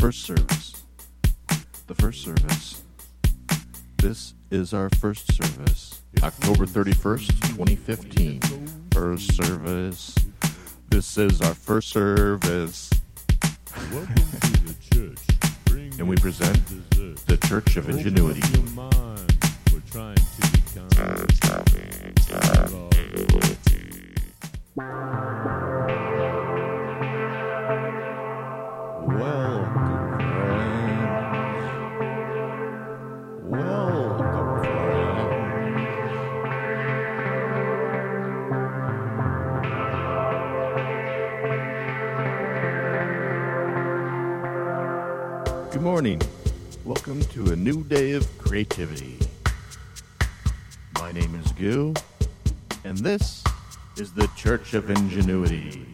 first service. The first service. This is our first service. October 31st, 2015. First service. This is our first service. Welcome to the church. And we present the Church of Ingenuity. up your mind. Good morning. Welcome to a new day of creativity. My name is Goo, and this is the Church of Ingenuity.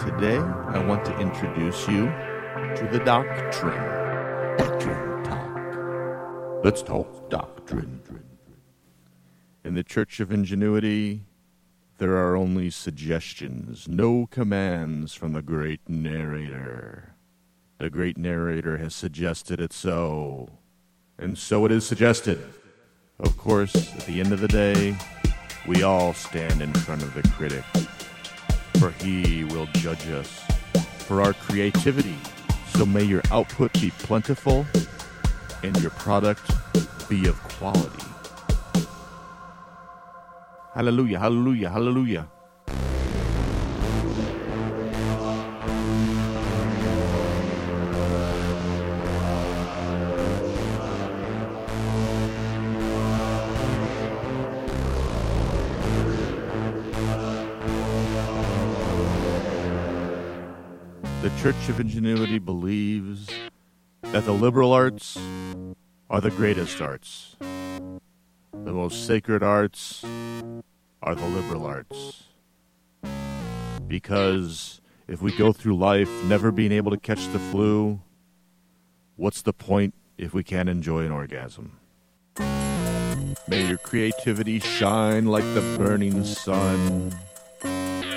Today, I want to introduce you to the doctrine. Doctrine. Let's talk doctrine. In the Church of Ingenuity, there are only suggestions, no commands from the great narrator. The great narrator has suggested it so, and so it is suggested. Of course, at the end of the day, we all stand in front of the critic for he will judge us for our creativity. So may your output be plentiful and your product be of quality. Hallelujah, hallelujah, hallelujah. The Church of Ingenuity believes that the liberal arts are the greatest arts. The most sacred arts are the liberal arts. Because if we go through life never being able to catch the flu, what's the point if we can't enjoy an orgasm? May your creativity shine like the burning sun.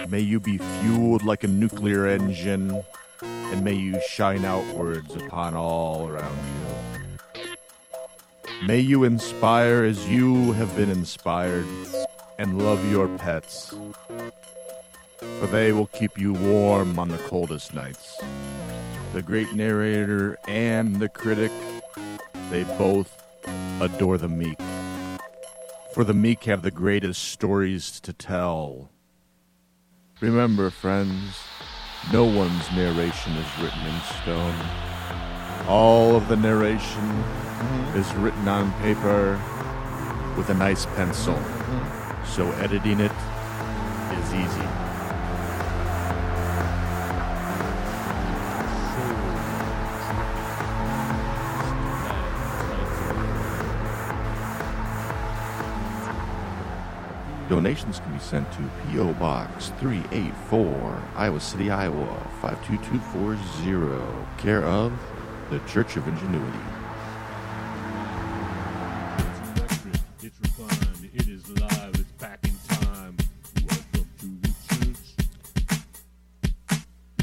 May you be fueled like a nuclear engine, and may you shine outwards upon all around you. May you inspire as you have been inspired, and love your pets, for they will keep you warm on the coldest nights. The great narrator and the critic, they both adore the meek, for the meek have the greatest stories to tell. Remember, friends, no one's narration is written in stone. All of the narration is written on paper with a nice pencil, so editing it is easy. Donations can be sent to P.O. Box 384, Iowa City, Iowa 52240, care of the Church of Ingenuity. It's electric, it's refined, it is live, it's back time. Welcome to the church.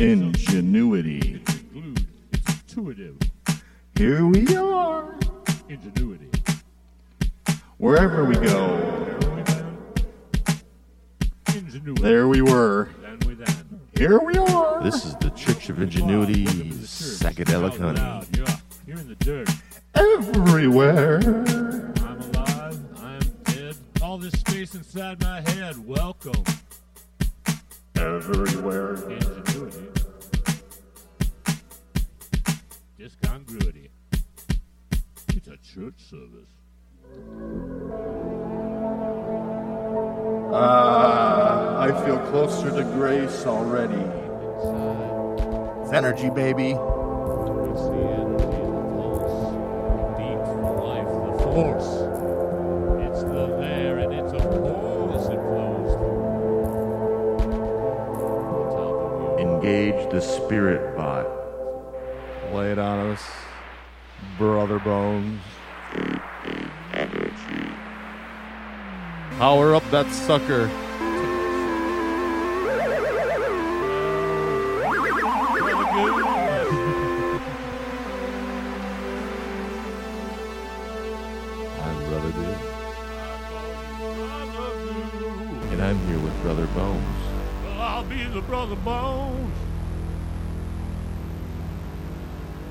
Ingenuity. It's glued, it's intuitive. Here we are. Ingenuity. Wherever we go, there we were. Then we then. Here we are. This is the Church of Ingenuity, Welcome to the church. psychedelic Out honey. loud. You're, you're in the dirt. Everywhere. I'm alive. I am dead. All this space inside my head. Welcome. Everywhere. Ingenuity. Discongruity. It's a church service. Ah, I feel closer to grace already. It's energy, baby. It's the energy, the pulse, beat for life, the force. It's the there and it's a pulse that flows through. On top of you. Engage the spirit bot. Lay it on us. Brother Bones. Power up that sucker. Brother Bones. Well, I'll be the brother Bones.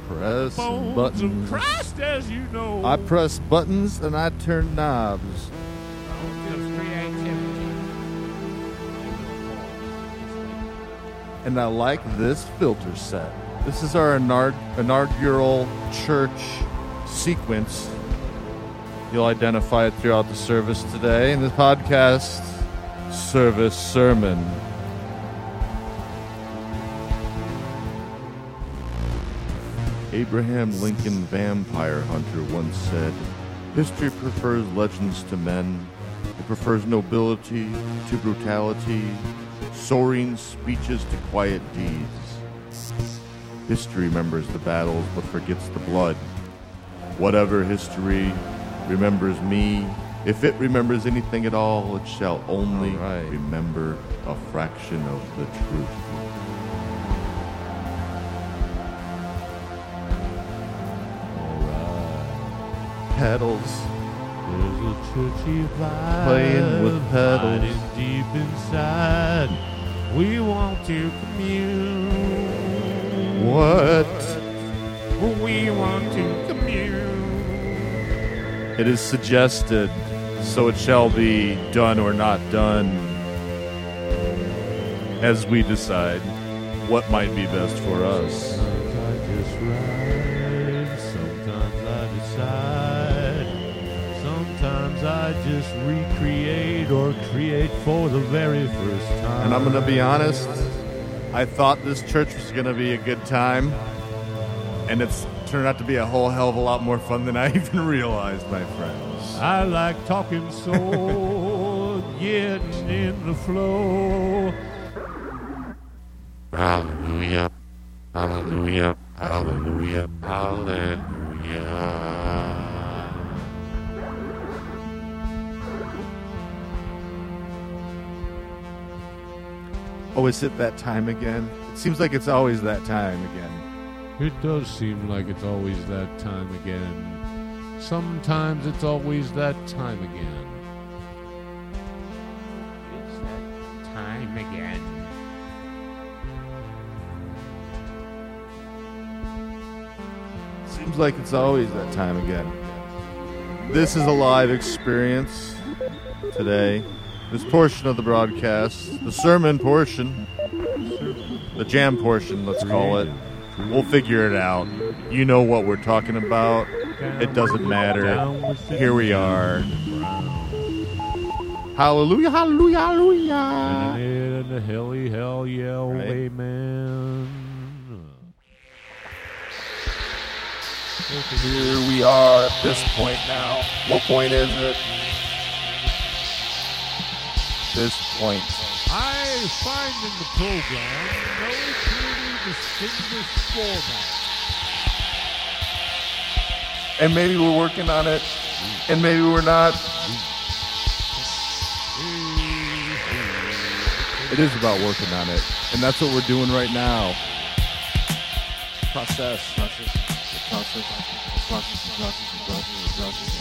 Press Bones buttons. of Christ, as you know. I press buttons and I turn knobs. And I like this filter set. This is our inaugural church sequence. You'll identify it throughout the service today in the podcast service sermon. Abraham Lincoln Vampire Hunter once said, History prefers legends to men. It prefers nobility to brutality, soaring speeches to quiet deeds. History remembers the battles but forgets the blood. Whatever history remembers me, if it remembers anything at all, it shall only All right. remember a fraction of the truth. Pedals. There's a churchy vibe Playing with pedals. hiding deep inside. We want to commune. What? We want to commune. It is suggested, so it shall be done or not done, as we decide what might be best for us. Sometimes I just ride, sometimes I decide. Sometimes I just recreate or create for the very first time. And I'm going to be honest, I thought this church was going to be a good time, and it's turned out to be a whole hell of a lot more fun than I even realized, my friends. I like talking so, getting in the flow. Hallelujah. Hallelujah. Hallelujah. Hallelujah. Oh, is it that time again? It seems like it's always that time again. It does seem like it's always that time again. Sometimes it's always that time again. It's that time again. Seems like it's always that time again. This is a live experience today. This portion of the broadcast, the sermon portion, the jam portion, let's call it. We'll figure it out. You know what we're talking about. It doesn't matter. Here we are. Hallelujah, hallelujah, hallelujah. And the helly hell yeah, oh, Right. amen. Here we are at this point now. What point is it? This point. I find in the program no clearly distinguished format. And maybe we're working on it, and maybe we're not. It is about working on it. And that's what we're doing right now. Process. Process. Process. Process. Process. Process. Process.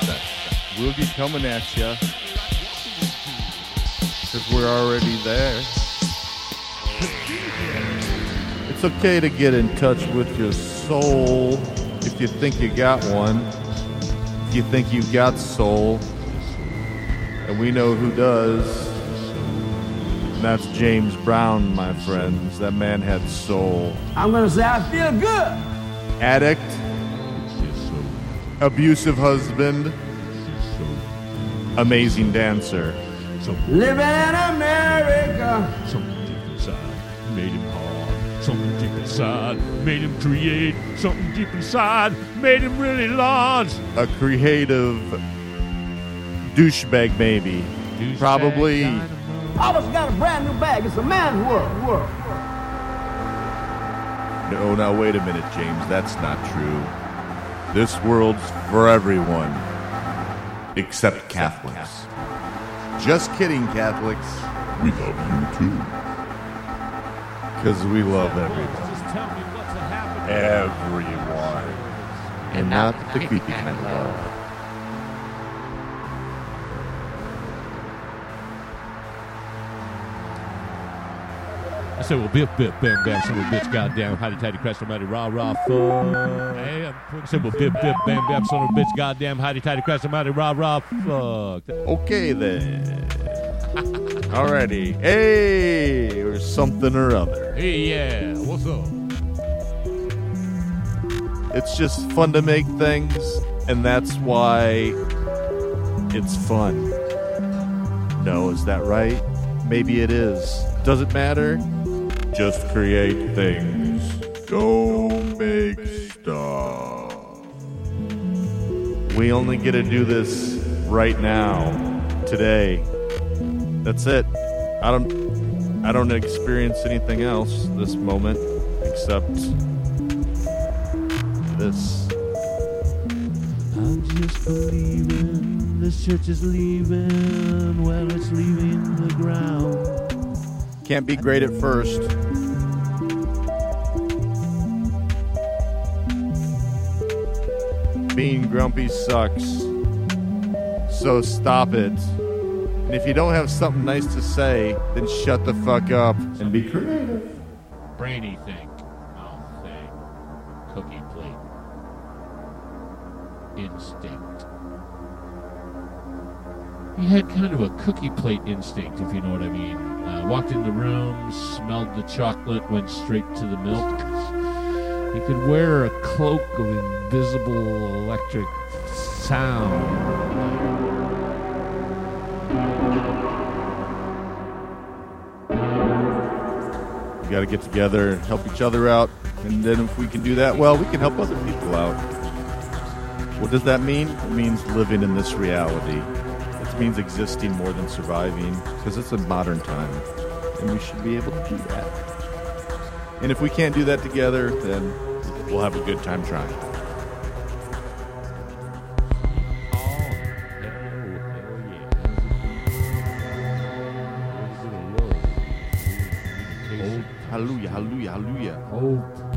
Process. We'll be coming at you. Because we're already there. It's okay to get in touch with your soul if you think you got one. If you think you've got soul. And we know who does. And that's James Brown, my friends. That man had soul. I'm gonna say I feel good. Addict, abusive husband, amazing dancer. Living in America. Something deep inside made him hard. Something deep inside made him create. Something deep inside made him really large. a creative douchebag, maybe. Douchebag Probably dynamite. Always got a brand new bag. It's a man's world. world. No, now wait a minute, James. That's not true. This world's for everyone, except Catholics. Just kidding, Catholics. We love you too. Because we love everyone. Just tell me what's happening. Everyone. And not the creepy kind of love. I said, well, bip, bip, bam, bam, son of a bitch, goddamn, hidey, tighty, crash, almighty, rah, rah, fuck. Hey, I said, well, bip, bip, bam, bam, son of a bitch, goddamn, hidey, tighty, crash, almighty, rah, rah, fuck. Okay then. Alrighty. Hey, or something or other. Hey, yeah, what's up? It's just fun to make things, and that's why it's fun. No, is that right? Maybe it is. Doesn't matter. Just create things. Go make stuff. We only get to do this right now, today. That's it. I don't I don't experience anything else this moment except this. I'm just believing this church is leaving, well, it's leaving the ground. Can't be great at first. Being grumpy sucks. So stop it. And if you don't have something nice to say, then shut the fuck up and be creative. Had kind of a cookie plate instinct, if you know what I mean. Uh, walked in the room, smelled the chocolate, went straight to the milk. He could wear a cloak of invisible electric sound. We got to get together, and help each other out, and then if we can do that, well, we can help other people out. What does that mean? It means living in this reality. It means existing more than surviving, because it's a modern time, and we should be able to do that. And if we can't do that together, then we'll have a good time trying. Oh, hallelujah, hallelujah, hallelujah. Hope.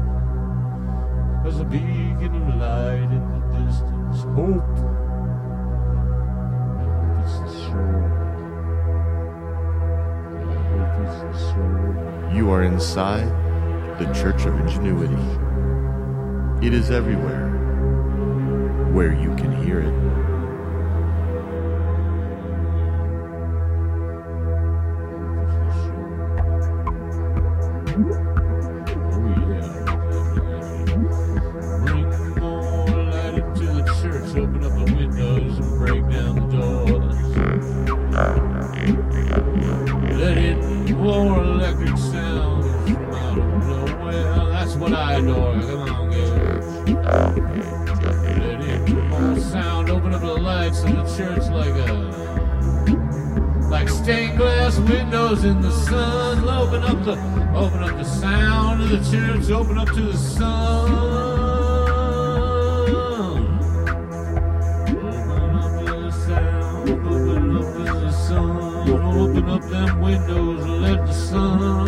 The Church of Ingenuity. It is everywhere where you can hear it. Lights in the church like a like stained glass windows in the sun. Open up the open up the sound of the church. Open up to the sun. Open up the sound. Open up to the sun. Open up them windows let the sun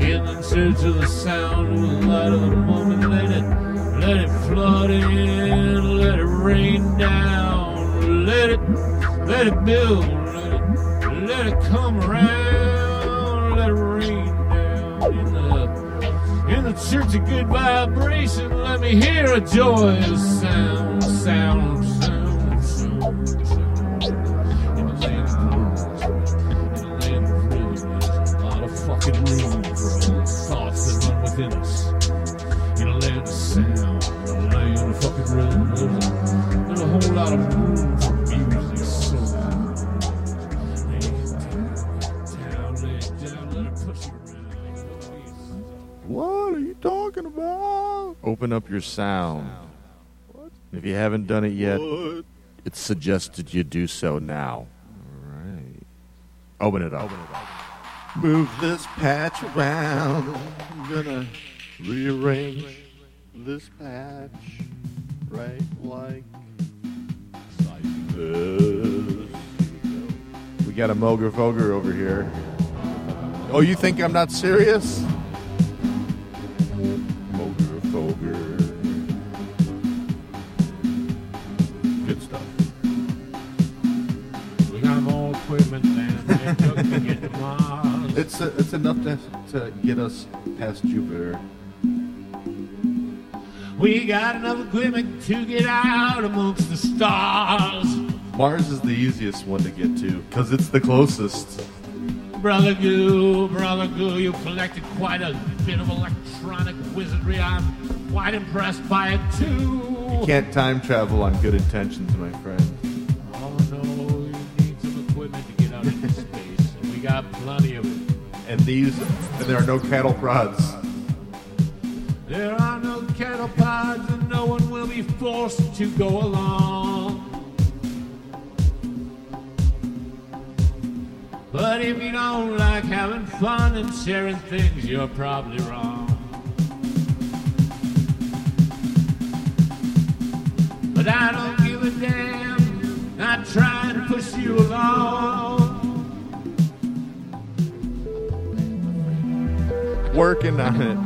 in the church of the sound of the light of the moment. Build. Let it let it come around, let it rain down in the in the church of good vibration. Let me hear a joyous sound, sound, sound, sound, sound. In the land of blues, there's a lot of fucking room. In a land of sound, in a land of fucking rhythm, there's a whole lot of Open up your sound. If you haven't done it yet, it's suggested you do so now. Alright. Open it up. Move this patch around. I'm gonna rearrange this patch right like this. We got a Moogerfooger over here. Oh, you think I'm not serious? Equipment than it took to get to Mars. It's uh, it's enough to, to get us past Jupiter. We got enough equipment to get out amongst the stars. Mars is the easiest one to get to because it's the closest. Brother Goo, Brother Goo, you collected quite a bit of electronic wizardry. I'm quite impressed by it, too. You Can't time travel on good intentions, my friend. Got plenty of it. And these, and there are no cattle prods. There are no cattle pods, and no one will be forced to go along. But if you don't like having fun and sharing things, you're probably wrong. But I don't give a damn, not trying to push you along. Working on it.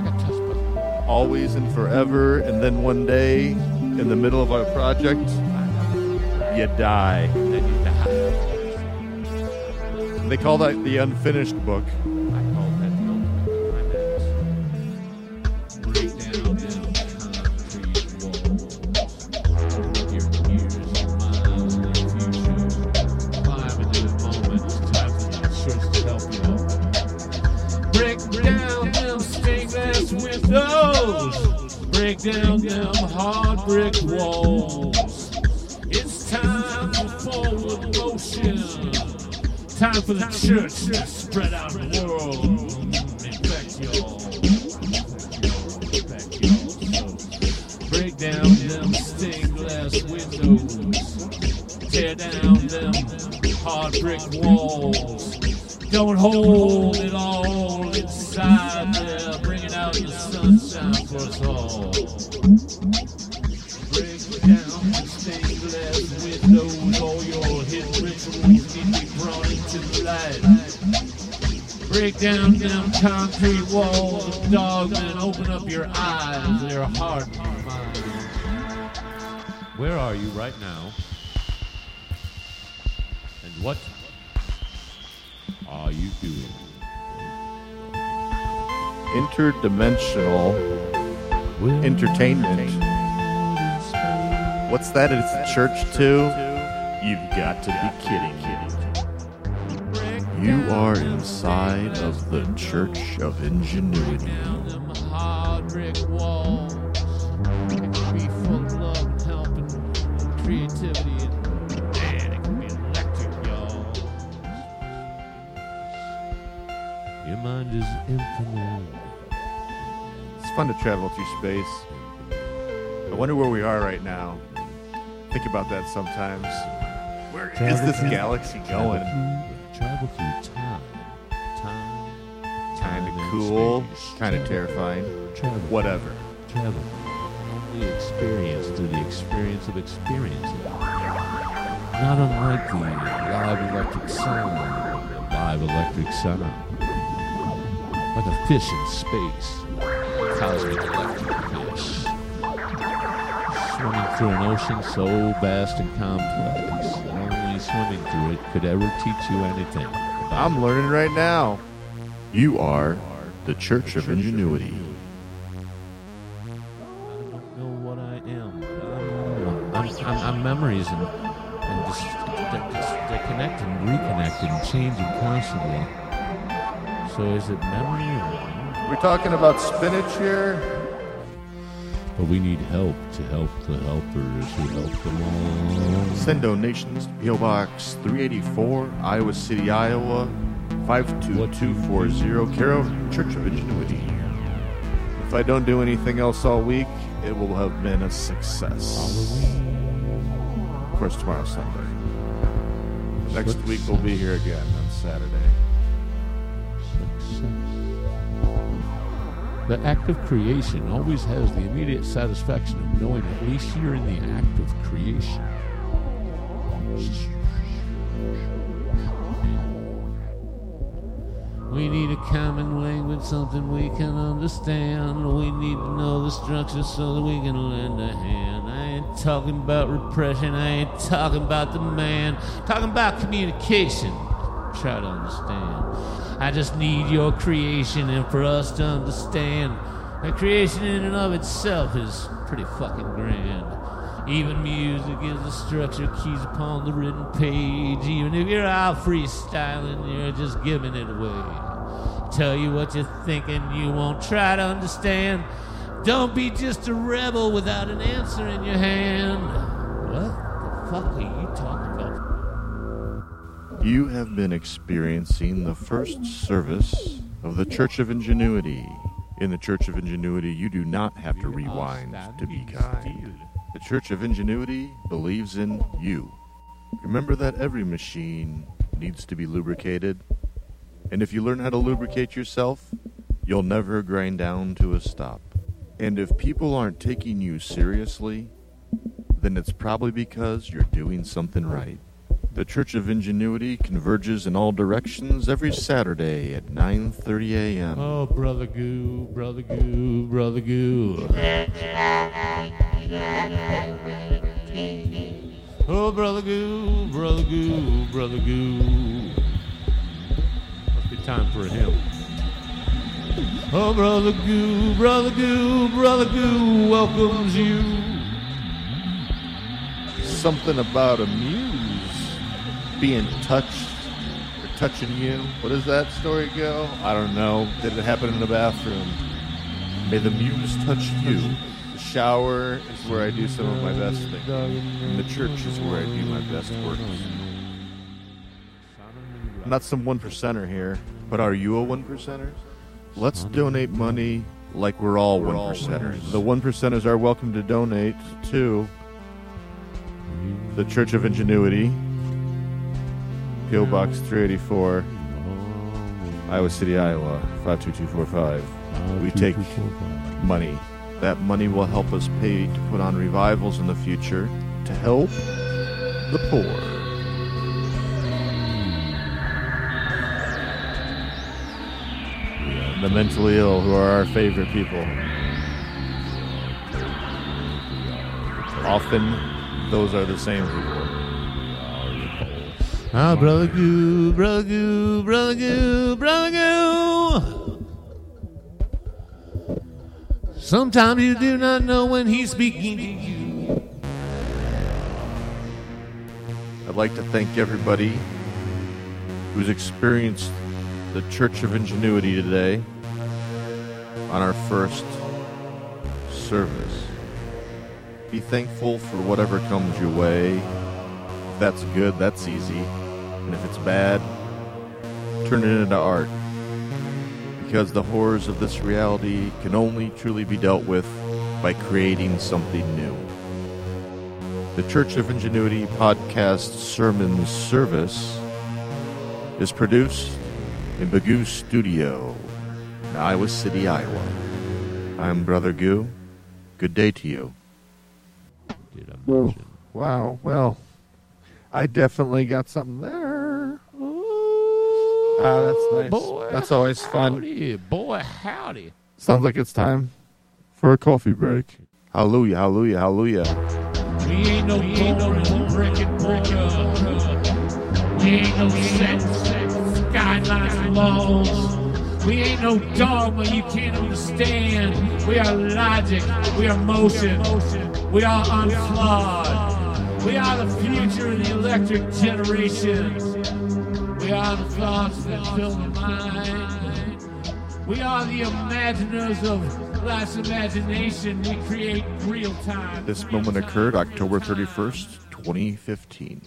Always and forever. And then one day, in the middle of our project, you die. Then you die. They call that the unfinished book. Break down them hard brick walls. It's time for forward motion. Time for the church to spread out the world. Infect y'all. Break down them stained glass windows. Tear down them hard brick walls. Don't hold it all inside there. Bring it out the sunshine for us all. Break down them concrete walls, dog, and open up your eyes, your heart, and your mind. Where are you right now? And what are you doing? Interdimensional entertainment. What's that? It's a church too? You've got to be kidding me. You are inside of the Church of Ingenuity. down them hard brick walls. It can be full of love and help and creativity and man, it can be electric, y'all. Your mind is infinite. It's fun to travel through space. I wonder where we are right now. Think about that sometimes. Where is this galaxy going? Travel through time. Time. Kind time of and cool, kind of terrifying. Travel. Whatever. Travel. The experience through the experience of experiencing. Not unlike the live electric sound, the live electric sound. Like a fish in space. Cosmic electric fish. Swimming through an ocean so vast and complex that only swimming through it could ever teach you anything. I'm learning right now. You are the Church of Ingenuity. I don't know what I am. I'm, I'm, I'm, I'm memories and, and just they're, just they're connected and reconnected and changing constantly. So is it memory or We're talking about spinach here. But we need help to help the helpers who help them all. Send donations to P.O. Box 384, Iowa City, Iowa 52240, care of Church of Ingenuity. If I don't do anything else all week, it will have been a success. Of course, tomorrow's Sunday. Next week we'll be here again on Saturday. The act of creation always has the immediate satisfaction of knowing at least you're in the act of creation. We need a common language, something we can understand. We need to know the structure so that we can lend a hand. I ain't talking about repression, I ain't talking about the man. Talking about communication. Try to understand. I just need your creation, and for us to understand that creation in and of itself is pretty fucking grand. Even music is a structure, keys upon the written page. Even if you're out freestyling, you're just giving it away. Tell you what you're thinking, you won't try to understand. Don't be just a rebel without an answer in your hand. What the fuck are you talking about? You have been experiencing the first service of the Church of Ingenuity. In the Church of Ingenuity, you do not have to rewind to be kind. The Church of Ingenuity believes in you. Remember that every machine needs to be lubricated. And if you learn how to lubricate yourself, you'll never grind down to a stop. And if people aren't taking you seriously, then it's probably because you're doing something right. The Church of Ingenuity converges in all directions every Saturday at 9:30 a.m. Oh, brother goo, brother goo, brother goo. Oh, brother goo, brother goo, brother goo. Must be time for a hymn. Oh, brother goo, brother goo, brother goo welcomes you. Something about a muse being touched or touching you. What does that story go? I don't know. Did it happen in the bathroom? May the muse touch you. The shower is where I do some of my best things. And the church is where I do my best works. I'm not some one percenter here, but are you a one percenter? Let's donate money like we're all one percenters. The one percenters are welcome to donate to the Church of Ingenuity, PO Box 384, Iowa City, Iowa 52245. We take money. That money will help us pay to put on revivals in the future to help the poor. The mentally ill, who are our favorite people. Often, those are the same people. Ah, brother goo, brother goo, brother goo, brother goo. Sometimes you do not know when he's speaking to you. I'd like to thank everybody who's experienced the Church of Ingenuity today on our first service. Be thankful for whatever comes your way. If that's good, that's easy. And if it's bad, turn it into art. Because the horrors of this reality can only truly be dealt with by creating something new. The Church of Ingenuity podcast sermon service is produced in Bagoo Studio in Iowa City, Iowa. I'm Brother Goo. Good day to you. Wow. Well, I definitely got something there. Ah, that's nice. Boy, That's always fun. Howdy, boy, howdy. Sounds like it's time for a coffee break. Hallelujah, hallelujah, hallelujah. We ain't no boring brick and mortar. We ain't no set skylines laws. We ain't no dogma you can't understand. We are logic. We are motion. We are unflawed. We are the future of the electric generation. We are the thoughts that fill the mind. We are the imaginers of life's imagination. We create real time. This moment occurred October 31st, 2015.